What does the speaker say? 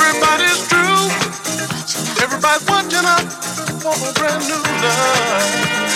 Everybody's true. Everybody's watching out for a brand new love.